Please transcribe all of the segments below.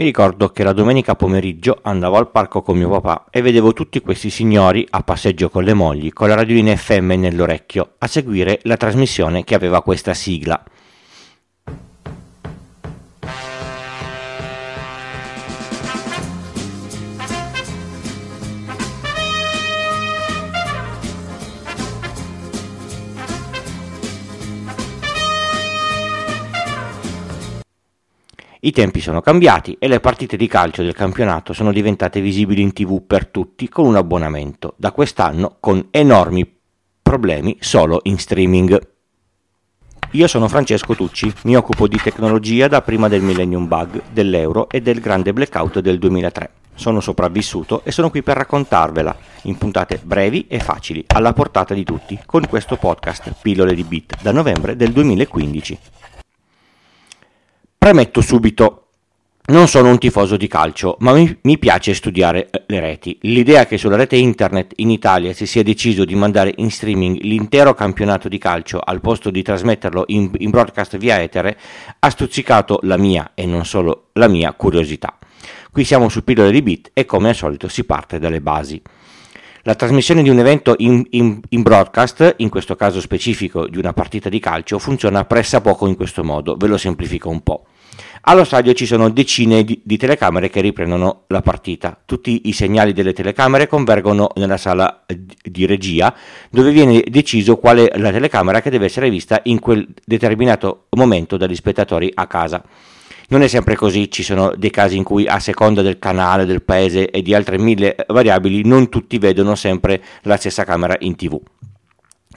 Mi ricordo che la domenica pomeriggio andavo al parco con mio papà e vedevo tutti questi signori a passeggio con le mogli, con la radiolina FM nell'orecchio, a seguire la trasmissione che aveva questa sigla. I tempi sono cambiati e le partite di calcio del campionato sono diventate visibili in tv per tutti con un abbonamento, da quest'anno con enormi problemi solo in streaming. Io sono Francesco Tucci, mi occupo di tecnologia da prima del Millennium Bug, dell'euro e del grande blackout del 2003. Sono sopravvissuto e sono qui per raccontarvela in puntate brevi e facili, alla portata di tutti, con questo podcast Pillole di Bit da novembre del 2015. Premetto subito, non sono un tifoso di calcio, ma mi, piace studiare eh, le reti. L'idea che sulla rete internet in Italia si sia deciso di mandare in streaming l'intero campionato di calcio al posto di trasmetterlo in, in broadcast via etere ha stuzzicato la mia e non solo la mia curiosità. Qui siamo su pillole di bit e come al solito si parte dalle basi. La trasmissione di un evento in, in, in, broadcast, in questo caso specifico di una partita di calcio, funziona pressappoco in questo modo, ve lo semplifico un po'. Allo stadio ci sono decine di, di, telecamere che riprendono la partita. Tutti i segnali delle telecamere convergono nella sala di regia, dove viene deciso qual è la telecamera che deve essere vista in quel determinato momento dagli spettatori a casa. Non è sempre così, ci sono dei casi in cui a seconda del canale, del paese e di altre mille variabili non tutti vedono sempre la stessa camera in tv.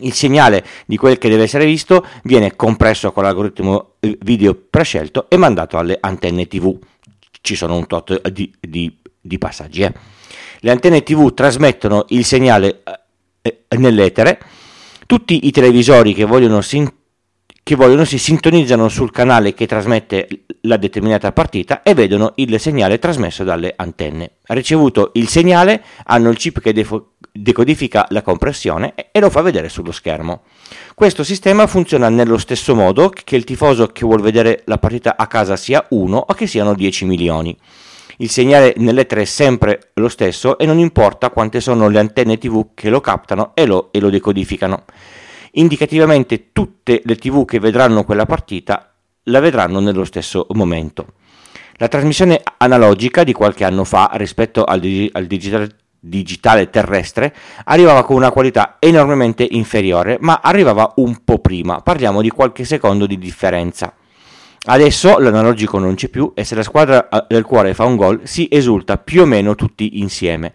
Il segnale di quel che deve essere visto viene compresso con l'algoritmo video prescelto e mandato alle antenne TV. Ci sono un tot di, di, di passaggi. Eh. Le antenne TV trasmettono il segnale eh, nell'etere. Tutti i televisori che vogliono, sin- che vogliono si sintonizzano sul canale che trasmette la determinata partita e vedono il segnale trasmesso dalle antenne. Ricevuto il segnale, hanno il chip che defo- decodifica la compressione e lo fa vedere sullo schermo. Questo sistema funziona nello stesso modo che il tifoso che vuole vedere la partita a casa sia uno o che siano 10 milioni. Il segnale nell'etere è sempre lo stesso e non importa quante sono le antenne TV che lo captano e lo, e lo decodificano. Indicativamente tutte le TV che vedranno quella partita la vedranno nello stesso momento. La trasmissione analogica di qualche anno fa rispetto al, digi- al digitale digitale terrestre arrivava con una qualità enormemente inferiore, ma arrivava un po' prima, parliamo di qualche secondo di differenza. Adesso l'analogico non c'è più e se la squadra eh, del cuore fa un gol si esulta più o meno tutti insieme.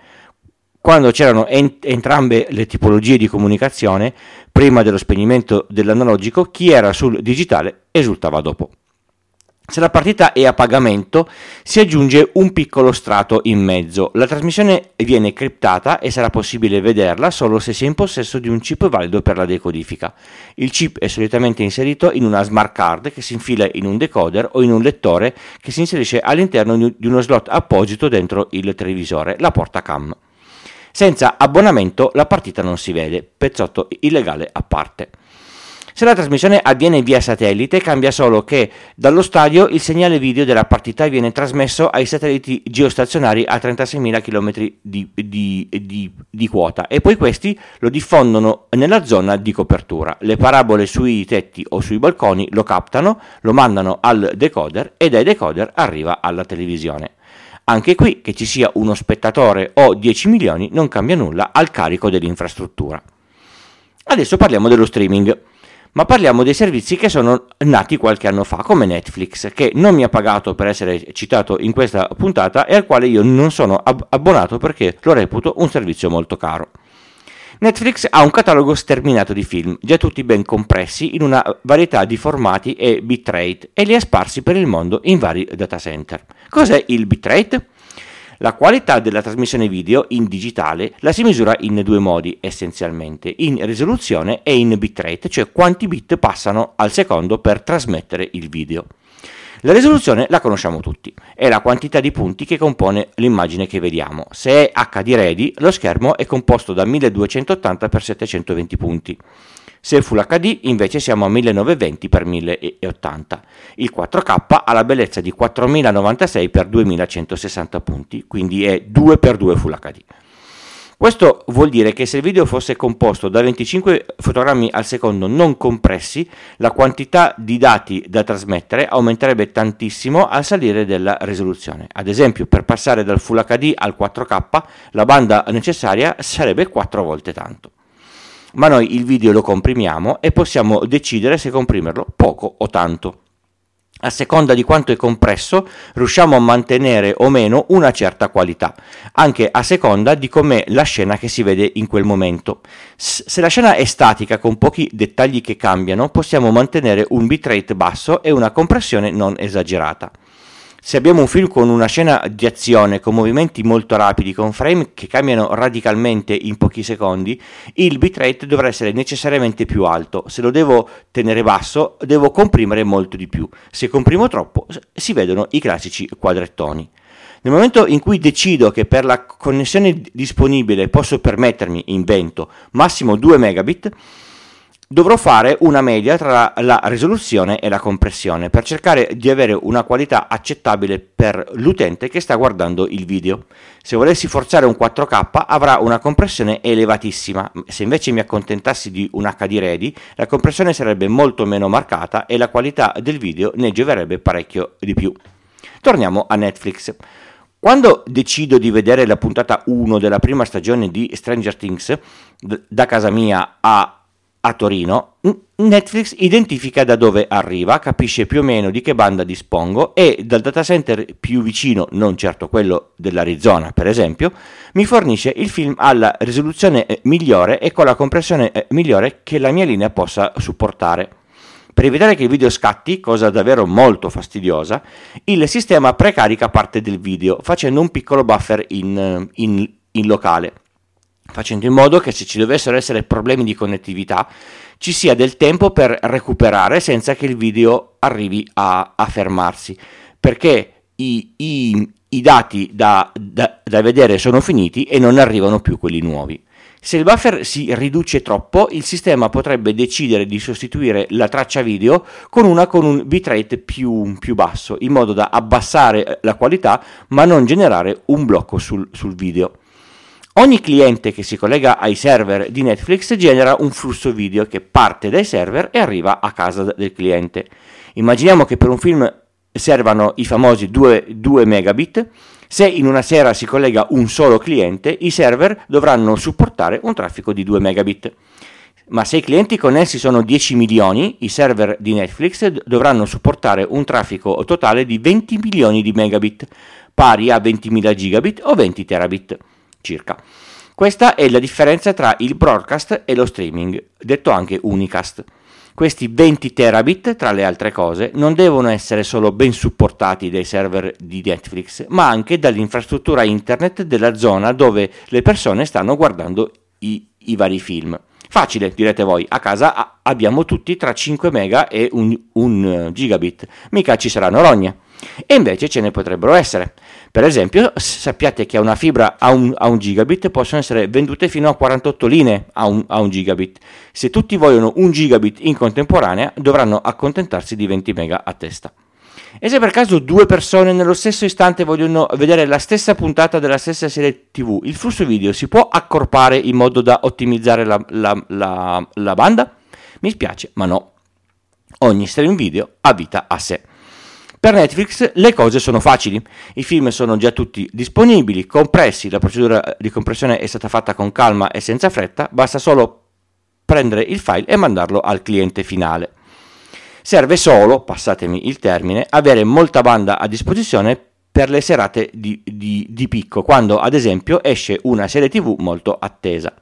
Quando c'erano ent- entrambe le tipologie di comunicazione, prima dello spegnimento dell'analogico, chi era sul digitale esultava dopo. Se la partita è a pagamento, si aggiunge un piccolo strato in mezzo. La trasmissione viene criptata e sarà possibile vederla solo se si è in possesso di un chip valido per la decodifica. Il chip è solitamente inserito in una smart card che si infila in un decoder o in un lettore che si inserisce all'interno di uno slot apposito dentro il televisore, la porta cam. Senza abbonamento la partita non si vede, pezzotto illegale a parte. Se la trasmissione avviene via satellite, cambia solo che dallo stadio il segnale video della partita viene trasmesso ai satelliti geostazionari a 36.000 km di, di, di, di quota e poi questi lo diffondono nella zona di copertura. Le parabole sui tetti o sui balconi lo captano, lo mandano al decoder e dai decoder arriva alla televisione. Anche qui, che ci sia uno spettatore o 10 milioni, non cambia nulla al carico dell'infrastruttura. Adesso parliamo dello streaming ma parliamo dei servizi che sono nati qualche anno fa, come Netflix, che non mi ha pagato per essere citato in questa puntata e al quale io non sono ab- abbonato perché lo reputo un servizio molto caro. Netflix ha un catalogo sterminato di film, già tutti ben compressi in una varietà di formati e bitrate, e li ha sparsi per il mondo in vari data center. Cos'è il bitrate? La qualità della trasmissione video in digitale la si misura in due modi essenzialmente, in risoluzione e in bitrate, cioè quanti bit passano al secondo per trasmettere il video. La risoluzione la conosciamo tutti, è la quantità di punti che compone l'immagine che vediamo. Se è HD ready, lo schermo è composto da 1280 x 720 punti. Se Full HD invece siamo a 1920x1080. Il 4K ha la bellezza di 4096x2160 punti, quindi è 2x2 Full HD. Questo vuol dire che se il video fosse composto da 25 fotogrammi al secondo non compressi, la quantità di dati da trasmettere aumenterebbe tantissimo al salire della risoluzione. Ad esempio, per passare dal Full HD al 4K, la banda necessaria sarebbe 4 volte tanto. Ma noi il video lo comprimiamo e possiamo decidere se comprimerlo poco o tanto a seconda di quanto è compresso, riusciamo a mantenere o meno una certa qualità, anche a seconda di com'è la scena che si vede in quel momento. Se la scena è statica con pochi dettagli che cambiano, possiamo mantenere un bitrate basso e una compressione non esagerata. Se abbiamo un film con una scena di azione, con movimenti molto rapidi, con frame che cambiano radicalmente in pochi secondi, il bitrate dovrà essere necessariamente più alto. Se lo devo tenere basso, devo comprimere molto di più. Se comprimo troppo, si vedono i classici quadrettoni. Nel momento in cui decido che per la connessione disponibile posso permettermi, invento, massimo 2 megabit, dovrò fare una media tra la risoluzione e la compressione per cercare di avere una qualità accettabile per l'utente che sta guardando il video. Se volessi forzare un 4K avrà una compressione elevatissima, se invece mi accontentassi di un HD ready la compressione sarebbe molto meno marcata e la qualità del video ne gioverebbe parecchio di più. Torniamo a Netflix. Quando decido di vedere la puntata 1 della prima stagione di Stranger Things, da casa mia a a Torino, Netflix identifica da dove arriva, capisce più o meno di che banda dispongo e dal data center più vicino, non certo quello dell'Arizona per esempio, mi fornisce il film alla risoluzione eh, migliore e con la compressione eh, migliore che la mia linea possa supportare. Per evitare che il video scatti, cosa davvero molto fastidiosa, il sistema precarica parte del video facendo un piccolo buffer in, eh, in, in locale facendo in modo che se ci dovessero essere problemi di connettività ci sia del tempo per recuperare senza che il video arrivi a, a fermarsi, perché i, i, i dati da, da, da vedere sono finiti e non arrivano più quelli nuovi. Se il buffer si riduce troppo, il sistema potrebbe decidere di sostituire la traccia video con una con un bitrate più, più basso, in modo da abbassare la qualità ma non generare un blocco sul, sul video. Ogni cliente che si collega ai server di Netflix genera un flusso video che parte dai server e arriva a casa del cliente. Immaginiamo che per un film servano i famosi 2, 2 megabit. Se in una sera si collega un solo cliente, i server dovranno supportare un traffico di 2 megabit. Ma se i clienti connessi sono 10 milioni, i server di Netflix dovranno supportare un traffico totale di 20 milioni di megabit, pari a 20.000 gigabit o 20 terabit circa. Questa è la differenza tra il broadcast e lo streaming, detto anche unicast. Questi 20 terabit, tra le altre cose, non devono essere solo ben supportati dai server di Netflix, ma anche dall'infrastruttura internet della zona dove le persone stanno guardando i, i vari film. Facile, direte voi, a casa abbiamo tutti tra 5 mega e 1 gigabit, mica ci saranno rogne. E invece ce ne potrebbero essere. Per esempio, sappiate che una fibra a un, a un, gigabit possono essere vendute fino a 48 linee a un, a un gigabit. Se tutti vogliono un gigabit in contemporanea, dovranno accontentarsi di 20 mega a testa. E se per caso due persone nello stesso istante vogliono vedere la stessa puntata della stessa serie TV, il flusso video si può accorpare in modo da ottimizzare la, la, la, la banda? Mi spiace, ma no. Ogni stream video ha vita a sé. Per Netflix le cose sono facili, i film sono già tutti disponibili, compressi, la procedura di compressione è stata fatta con calma e senza fretta, basta solo prendere il file e mandarlo al cliente finale. Serve solo, passatemi il termine, avere molta banda a disposizione per le serate di, di, di picco, quando ad esempio esce una serie tv molto attesa.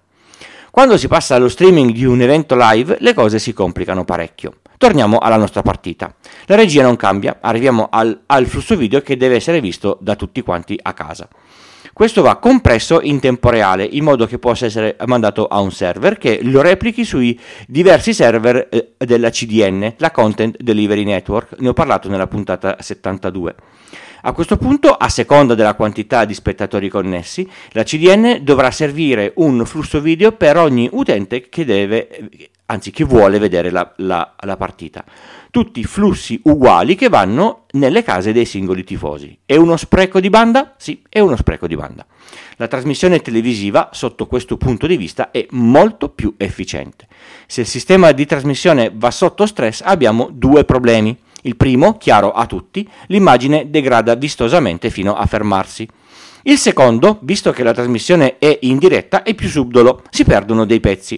Quando si passa allo streaming di un evento live le cose si complicano parecchio. Torniamo alla nostra partita. La regia non cambia, arriviamo al, al flusso video che deve essere visto da tutti quanti a casa. Questo va compresso in tempo reale in modo che possa essere mandato a un server che lo replichi sui diversi server eh, della CDN, la Content Delivery Network. Ne ho parlato nella puntata 72. A questo punto, a seconda della quantità di spettatori connessi, la CDN dovrà servire un flusso video per ogni utente che deve, anzi che vuole vedere la, la, la partita. Tutti flussi uguali che vanno nelle case dei singoli tifosi. È uno spreco di banda? Sì, è uno spreco di banda. La trasmissione televisiva, sotto questo punto di vista, è molto più efficiente. Se il sistema di trasmissione va sotto stress, abbiamo due problemi. Il primo, chiaro a tutti, l'immagine degrada vistosamente fino a fermarsi. Il secondo, visto che la trasmissione è in diretta, è più subdolo, si perdono dei pezzi.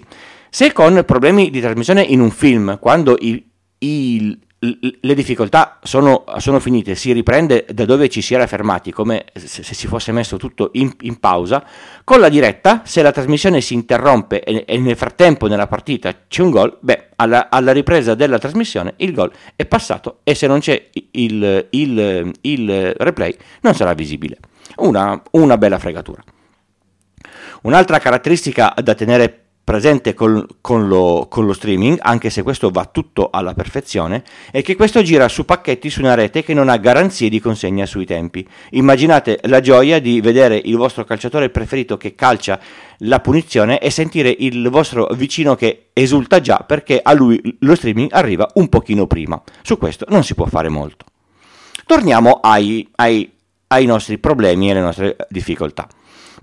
Se con problemi di trasmissione in un film, quando il, il, le difficoltà sono, sono, finite, si riprende da dove ci si era fermati, come se, se si fosse messo tutto in, in, pausa. Con la diretta, se la trasmissione si interrompe e, e nel frattempo nella partita c'è un gol, beh, alla, alla, ripresa della trasmissione il gol è passato e se non c'è il, il, il replay non sarà visibile. Una, una bella fregatura. Un'altra caratteristica da tenere presente col, con, lo, con, lo, streaming, anche se questo va tutto alla perfezione, è che questo gira su pacchetti su una rete che non ha garanzie di consegna sui tempi. Immaginate la gioia di vedere il vostro calciatore preferito che calcia la punizione e sentire il vostro vicino che esulta già perché a lui lo streaming arriva un pochino prima. Su questo non si può fare molto. Torniamo ai, ai, ai nostri problemi e alle nostre difficoltà.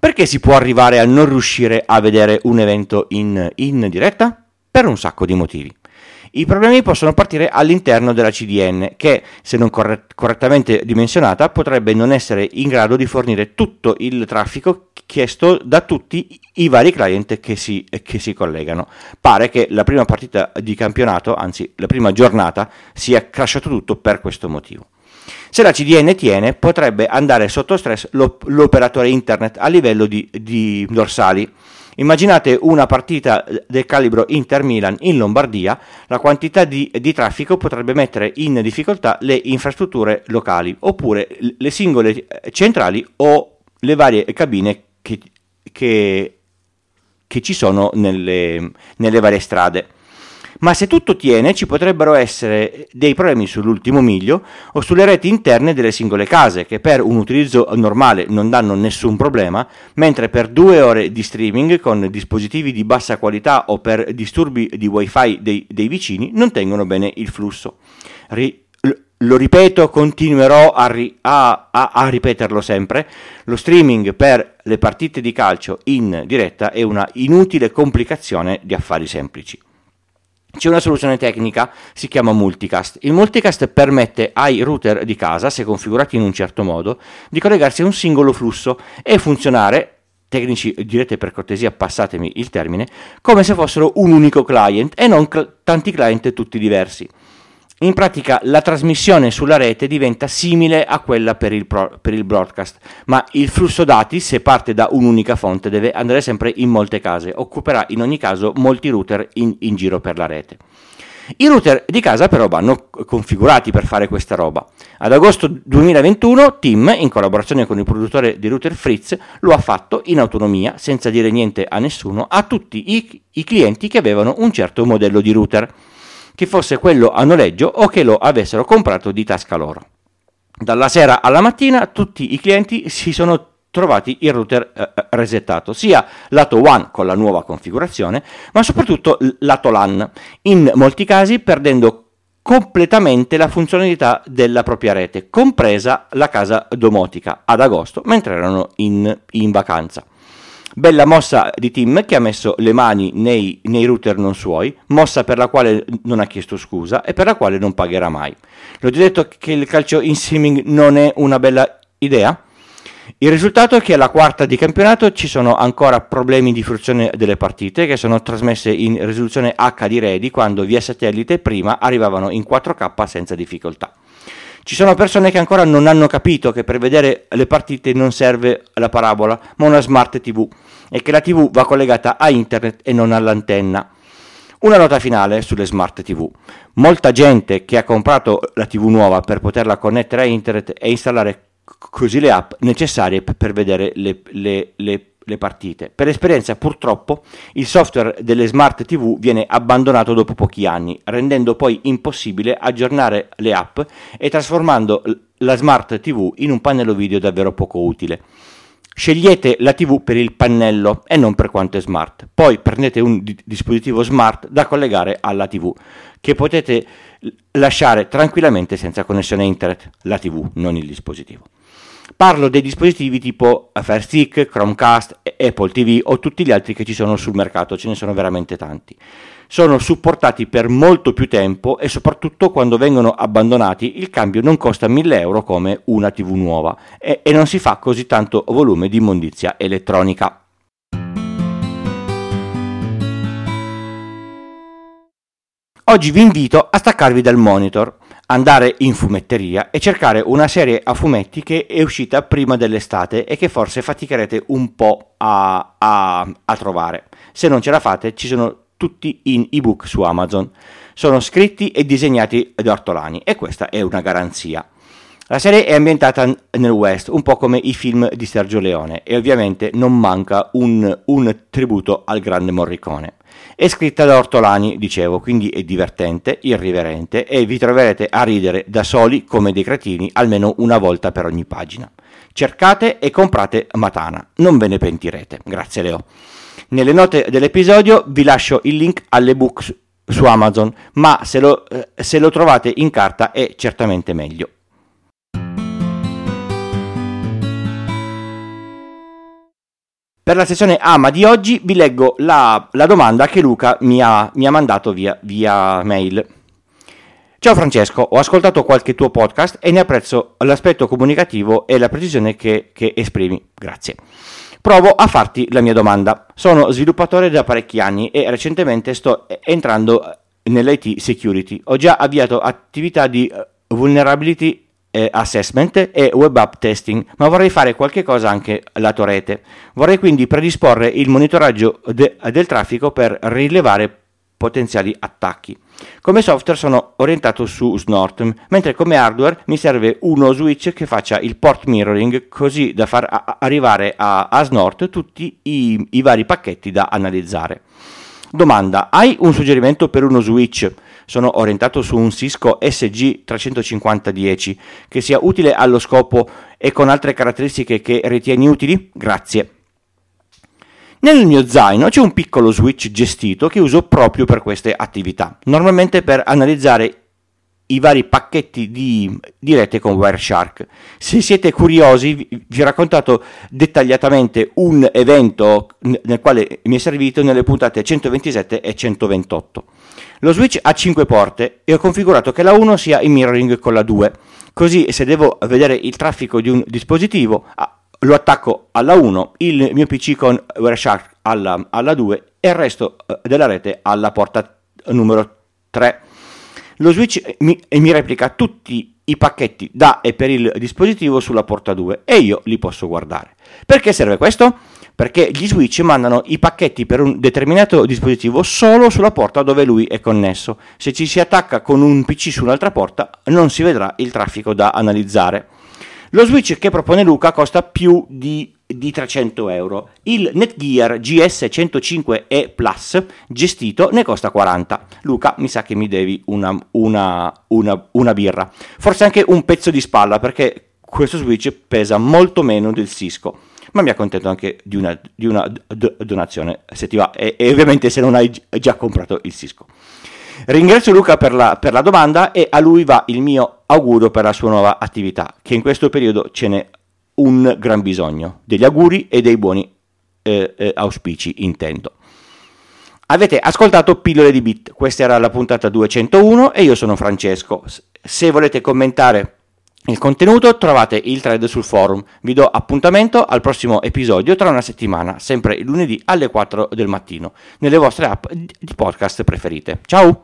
Perché si può arrivare a non riuscire a vedere un evento in, in diretta? Per un sacco di motivi. I problemi possono partire all'interno della CDN, che, se non corret- correttamente dimensionata, potrebbe non essere in grado di fornire tutto il traffico chiesto da tutti i vari client che si, che si collegano. Pare che la prima partita di campionato, anzi la prima giornata, sia crashato tutto per questo motivo. Se la CDN tiene, potrebbe andare sotto stress l'operatore internet a livello di, di dorsali. Immaginate una partita del calibro Inter-Milan in Lombardia, la quantità di, di, traffico potrebbe mettere in difficoltà le infrastrutture locali, oppure le singole centrali o le varie cabine che, che, che ci sono nelle, nelle varie strade ma se tutto tiene ci potrebbero essere dei problemi sull'ultimo miglio o sulle reti interne delle singole case che per un utilizzo normale non danno nessun problema, mentre per due ore di streaming con dispositivi di bassa qualità o per disturbi di wifi dei, dei vicini non tengono bene il flusso. Ri- lo ripeto, continuerò a, ri- a, a, a, ripeterlo sempre, lo streaming per le partite di calcio in diretta è una inutile complicazione di affari semplici. C'è una soluzione tecnica, si chiama multicast. Il multicast permette ai router di casa, se configurati in un certo modo, di collegarsi a un singolo flusso e funzionare tecnici direte per cortesia passatemi il termine, come se fossero un unico client e non cl- tanti client tutti diversi. In pratica la trasmissione sulla rete diventa simile a quella per il, pro- per il, broadcast, ma il flusso dati, se parte da un'unica fonte, deve andare sempre in molte case, occuperà in ogni caso molti router in, in giro per la rete. I router di casa però vanno configurati per fare questa roba. Ad agosto 2021 Tim, in collaborazione con il produttore di router Fritz, lo ha fatto in autonomia, senza dire niente a nessuno, a tutti i, i clienti che avevano un certo modello di router che fosse quello a noleggio o che lo avessero comprato di tasca loro. Dalla sera alla mattina tutti i clienti si sono trovati il router eh, eh resettato, sia lato WAN con la nuova configurazione, ma soprattutto lato LAN, in molti casi perdendo completamente la funzionalità della propria rete, compresa la casa domotica, ad agosto, mentre erano in, in vacanza. Bella mossa di Tim che ha messo le mani nei, nei, router non suoi, mossa per la quale non ha chiesto scusa e per la quale non pagherà mai. L'ho già detto che il calcio in streaming non è una bella idea? Il risultato è che alla quarta di campionato ci sono ancora problemi di fruizione delle partite che sono trasmesse in risoluzione HD ready quando via satellite prima arrivavano in 4K senza difficoltà. Ci sono persone che ancora non hanno capito che per vedere le partite non serve la parabola, ma una smart TV e che la TV va collegata a internet e non all'antenna. Una nota finale sulle smart TV. Molta gente che ha comprato la TV nuova per poterla connettere a internet e installare così le app necessarie per vedere le, le, le le partite. Per esperienza purtroppo il software delle smart TV viene abbandonato dopo pochi anni, rendendo poi impossibile aggiornare le app e trasformando la Smart TV in un pannello video davvero poco utile. Scegliete la TV per il pannello e non per quanto è smart. Poi prendete un di- dispositivo smart da collegare alla TV, che potete lasciare tranquillamente senza connessione internet, la TV, non il dispositivo. Parlo dei dispositivi tipo Fire Stick, Chromecast, Apple TV o tutti gli altri che ci sono sul mercato, ce ne sono veramente tanti. Sono supportati per molto più tempo e soprattutto quando vengono abbandonati il cambio non costa 1000 euro come una TV nuova e, e non si fa così tanto volume di immondizia elettronica. Oggi vi invito a staccarvi dal monitor andare in fumetteria e cercare una serie a fumetti che è uscita prima dell'estate e che forse faticherete un po' a, a, a trovare. Se non ce la fate, ci sono tutti in ebook su Amazon. Sono scritti e disegnati da Ortolani e questa è una garanzia. La serie è ambientata nel West, un po' come i film di Sergio Leone, e ovviamente non manca un, un tributo al grande Morricone. È scritta da Ortolani, dicevo, quindi è divertente, irriverente e vi troverete a ridere da soli come dei cretini almeno una volta per ogni pagina. Cercate e comprate Matana, non ve ne pentirete. Grazie Leo. Nelle note dell'episodio vi lascio il link all'ebook su Amazon, ma se lo, eh, se lo trovate in carta è certamente meglio. Per la sessione AMA di oggi vi leggo la, la domanda che Luca mi ha, mi ha mandato via, via, mail. Ciao Francesco, ho ascoltato qualche tuo podcast e ne apprezzo l'aspetto comunicativo e la precisione che, che esprimi. Grazie. Provo a farti la mia domanda. Sono sviluppatore da parecchi anni e recentemente sto entrando nell'IT security. Ho già avviato attività di vulnerability eh, assessment e web app testing, ma vorrei fare qualche cosa anche lato rete. Vorrei quindi predisporre il monitoraggio de- del traffico per rilevare potenziali attacchi. Come software sono orientato su Snort, mentre come hardware mi serve uno switch che faccia il port mirroring così da far a- arrivare a-, a Snort tutti i-, i vari pacchetti da analizzare. Domanda, hai un suggerimento per uno switch? Sono orientato su un Cisco SG35010 che sia utile allo scopo e con altre caratteristiche che ritieni utili? Grazie. Nel mio zaino c'è un piccolo switch gestito che uso proprio per queste attività, normalmente per analizzare i vari pacchetti di, di, rete con Wireshark. Se siete curiosi, vi, vi ho raccontato dettagliatamente un evento nel quale mi è servito nelle puntate 127 e 128. Lo switch ha 5 porte e ho configurato che la 1 sia in mirroring con la 2, così se devo vedere il traffico di un dispositivo ah, lo attacco alla 1, il mio PC con Wireshark alla, alla 2 e il resto eh, della rete alla porta numero 3. Lo switch mi, mi replica tutti i pacchetti da e per il dispositivo sulla porta 2 e io li posso guardare. Perché serve questo? Perché gli switch mandano i pacchetti per un determinato dispositivo solo sulla porta dove lui è connesso. Se ci si attacca con un PC su un'altra porta non si vedrà il traffico da analizzare. Lo switch che propone Luca costa più di di 300 euro. Il Netgear GS105E Plus gestito ne costa 40. Luca, mi sa che mi devi una, una, una, una birra. Forse anche un pezzo di spalla perché questo switch pesa molto meno del Cisco. Ma mi accontento anche di una, di una donazione se ti va, e, e, ovviamente se non hai già comprato il Cisco. Ringrazio Luca per la, per la domanda e a lui va il mio augurio per la sua nuova attività, che in questo periodo ce n'è un gran bisogno degli auguri e dei buoni eh, eh, auspici, intendo. Avete ascoltato Pillole di Bit, questa era la puntata 201 e io sono Francesco. Se volete commentare il contenuto trovate il thread sul forum. Vi do appuntamento al prossimo episodio tra una settimana, sempre lunedì alle 4 del mattino, nelle vostre app di podcast preferite. Ciao!